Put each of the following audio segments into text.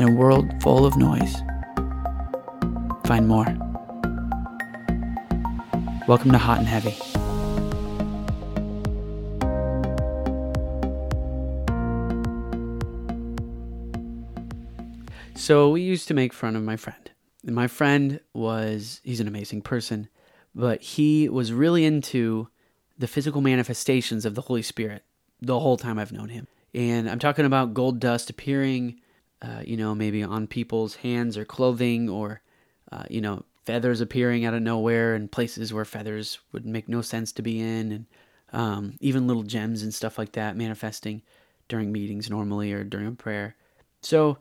In a world full of noise, find more. Welcome to Hot and Heavy. So, we used to make fun of my friend. And my friend was, he's an amazing person, but he was really into the physical manifestations of the Holy Spirit the whole time I've known him. And I'm talking about gold dust appearing, uh, you know, maybe on people's hands or clothing, or, uh, you know, feathers appearing out of nowhere in places where feathers would make no sense to be in, and um, even little gems and stuff like that manifesting during meetings normally or during a prayer. So,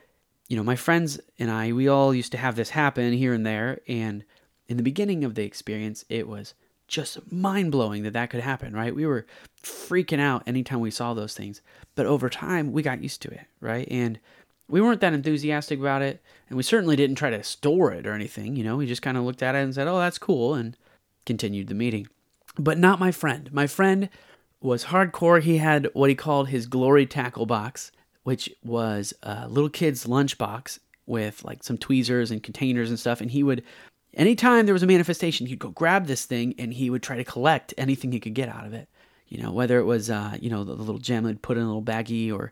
you know, my friends and I, we all used to have this happen here and there. And in the beginning of the experience, it was just mind blowing that that could happen, right? We were freaking out anytime we saw those things. But over time, we got used to it, right? And we weren't that enthusiastic about it. And we certainly didn't try to store it or anything. You know, we just kind of looked at it and said, oh, that's cool, and continued the meeting. But not my friend. My friend was hardcore. He had what he called his glory tackle box, which was a little kid's lunchbox with like some tweezers and containers and stuff. And he would anytime there was a manifestation, he'd go grab this thing and he would try to collect anything he could get out of it. You know, whether it was, uh, you know, the, the little gem he'd put in a little baggie or,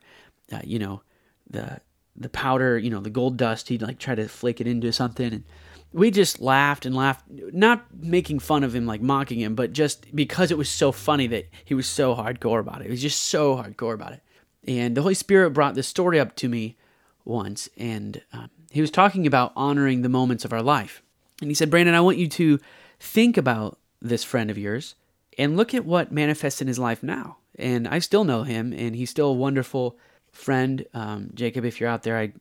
uh, you know, the the powder, you know, the gold dust, he'd like try to flake it into something. And we just laughed and laughed, not making fun of him, like mocking him, but just because it was so funny that he was so hardcore about it. He was just so hardcore about it. And the Holy Spirit brought this story up to me once, and um, he was talking about honoring the moments of our life. And he said, Brandon, I want you to think about this friend of yours and look at what manifests in his life now. And I still know him, and he's still a wonderful friend. Um, Jacob, if you're out there, I,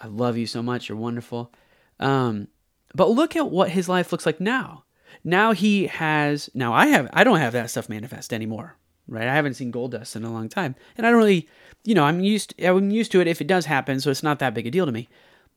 I love you so much. You're wonderful. Um, but look at what his life looks like now. Now he has, now I have, I don't have that stuff manifest anymore, right? I haven't seen gold dust in a long time. And I don't really, you know, I'm used, I'm used to it if it does happen, so it's not that big a deal to me.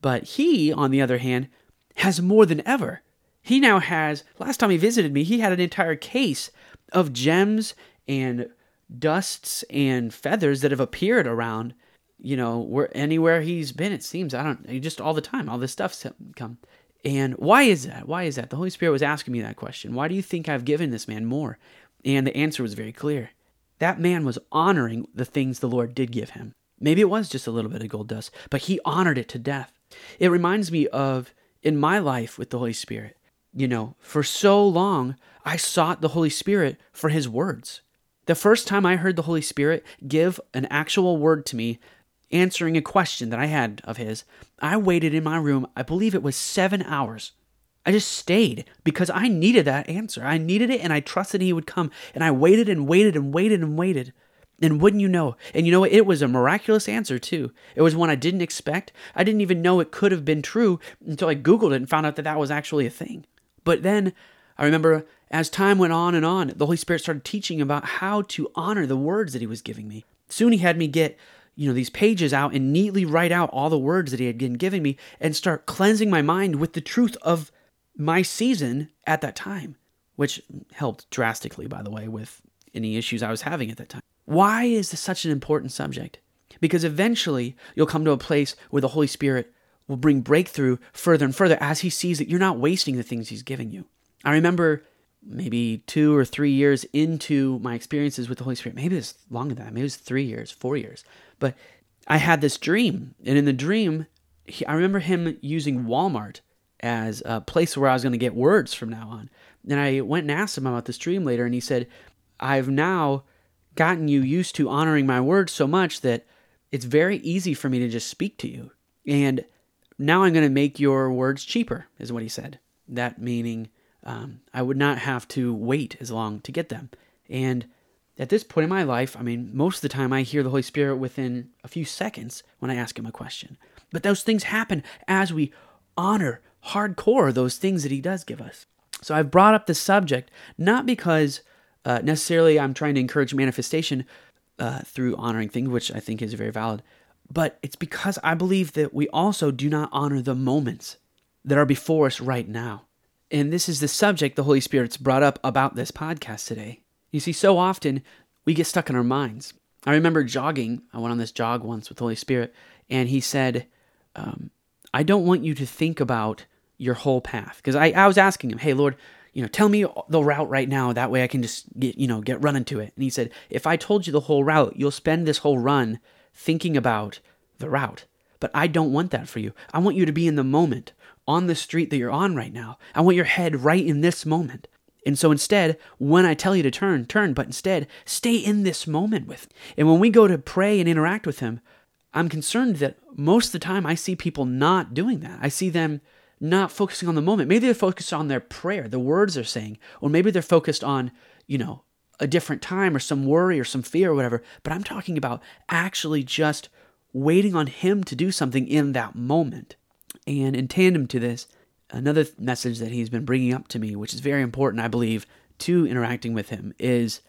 But he, on the other hand, has more than ever. He now has, last time he visited me, he had an entire case of gems and dusts and feathers that have appeared around, you know, where anywhere he's been, it seems. I don't, just all the time, all this stuff's come. And why is that? Why is that? The Holy Spirit was asking me that question. Why do you think I've given this man more? And the answer was very clear. That man was honoring the things the Lord did give him. Maybe it was just a little bit of gold dust, but he honored it to death. It reminds me of in my life with the Holy Spirit. You know, for so long, I sought the Holy Spirit for his words. The first time I heard the Holy Spirit give an actual word to me, answering a question that I had of his, I waited in my room, I believe it was seven hours. I just stayed because I needed that answer. I needed it and I trusted he would come. And I waited and waited and waited and waited. And wouldn't you know? And you know what? It was a miraculous answer, too. It was one I didn't expect. I didn't even know it could have been true until I Googled it and found out that that was actually a thing. But then I remember as time went on and on, the Holy Spirit started teaching about how to honor the words that He was giving me. Soon He had me get, you know, these pages out and neatly write out all the words that He had been giving me and start cleansing my mind with the truth of my season at that time, which helped drastically, by the way, with any issues I was having at that time. Why is this such an important subject? Because eventually you'll come to a place where the Holy Spirit will bring breakthrough further and further as He sees that you're not wasting the things He's giving you. I remember maybe two or three years into my experiences with the Holy Spirit, maybe it's longer than that, maybe it was three years, four years, but I had this dream. And in the dream, he, I remember him using Walmart as a place where I was going to get words from now on. And I went and asked him about this dream later, and he said, I've now gotten you used to honoring my words so much that it's very easy for me to just speak to you. And now I'm going to make your words cheaper, is what he said. That meaning um, I would not have to wait as long to get them. And at this point in my life, I mean, most of the time I hear the Holy Spirit within a few seconds when I ask him a question. But those things happen as we honor hardcore those things that he does give us. So I've brought up the subject not because uh, necessarily I'm trying to encourage manifestation uh, through honoring things, which I think is very valid, but it's because I believe that we also do not honor the moments that are before us right now. And this is the subject the Holy Spirit's brought up about this podcast today. You see, so often we get stuck in our minds. I remember jogging. I went on this jog once with the Holy Spirit, and He said, um, I don't want you to think about your whole path. Because I, I was asking him, hey, Lord, you know, tell me the route right now. That way I can just get, you know, get running to it. And he said, if I told you the whole route, you'll spend this whole run thinking about the route. But I don't want that for you. I want you to be in the moment on the street that you're on right now. I want your head right in this moment. And so instead, when I tell you to turn, turn, but instead, stay in this moment with. And when we go to pray and interact with him, I'm concerned that most of the time I see people not doing that. I see them not focusing on the moment. Maybe they're focused on their prayer, the words they're saying, or maybe they're focused on, you know, a different time or some worry or some fear or whatever. But I'm talking about actually just waiting on Him to do something in that moment. And in tandem to this, another message that He's been bringing up to me, which is very important, I believe, to interacting with Him, is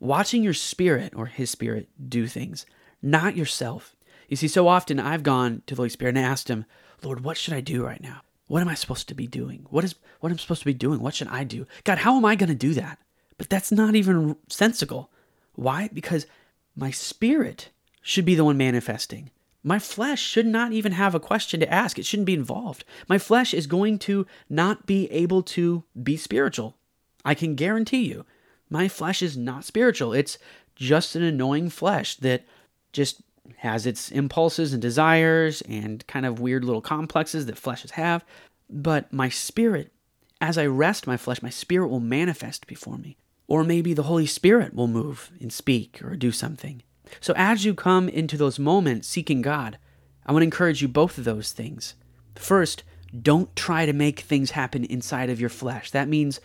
watching your spirit or His spirit do things, not yourself. You see, so often I've gone to the Holy Spirit and asked Him, Lord, what should I do right now? What am I supposed to be doing? What is what am I'm supposed to be doing? What should I do? God, how am I going to do that? But that's not even sensical. Why? Because my spirit should be the one manifesting. My flesh should not even have a question to ask. It shouldn't be involved. My flesh is going to not be able to be spiritual. I can guarantee you. My flesh is not spiritual. It's just an annoying flesh that just has its impulses and desires and kind of weird little complexes that fleshes have. But my spirit, as I rest my flesh, my spirit will manifest before me. Or maybe the Holy Spirit will move and speak or do something. So as you come into those moments seeking God, I want to encourage you both of those things. First, don't try to make things happen inside of your flesh. That means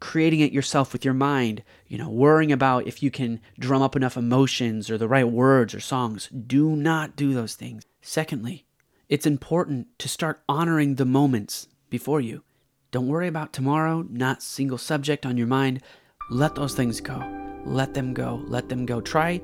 creating it yourself with your mind, you know, worrying about if you can drum up enough emotions or the right words or songs. Do not do those things. Secondly, it's important to start honoring the moments before you. Don't worry about tomorrow, not single subject on your mind. Let those things go. Let them go. Let them go. Try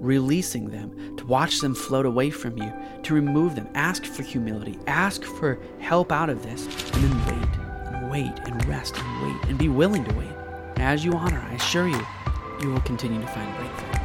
releasing them, to watch them float away from you, to remove them. Ask for humility. Ask for help out of this, and then wait and wait and rest and wait and be willing to wait. As you honor, I assure you, you will continue to find breakthrough.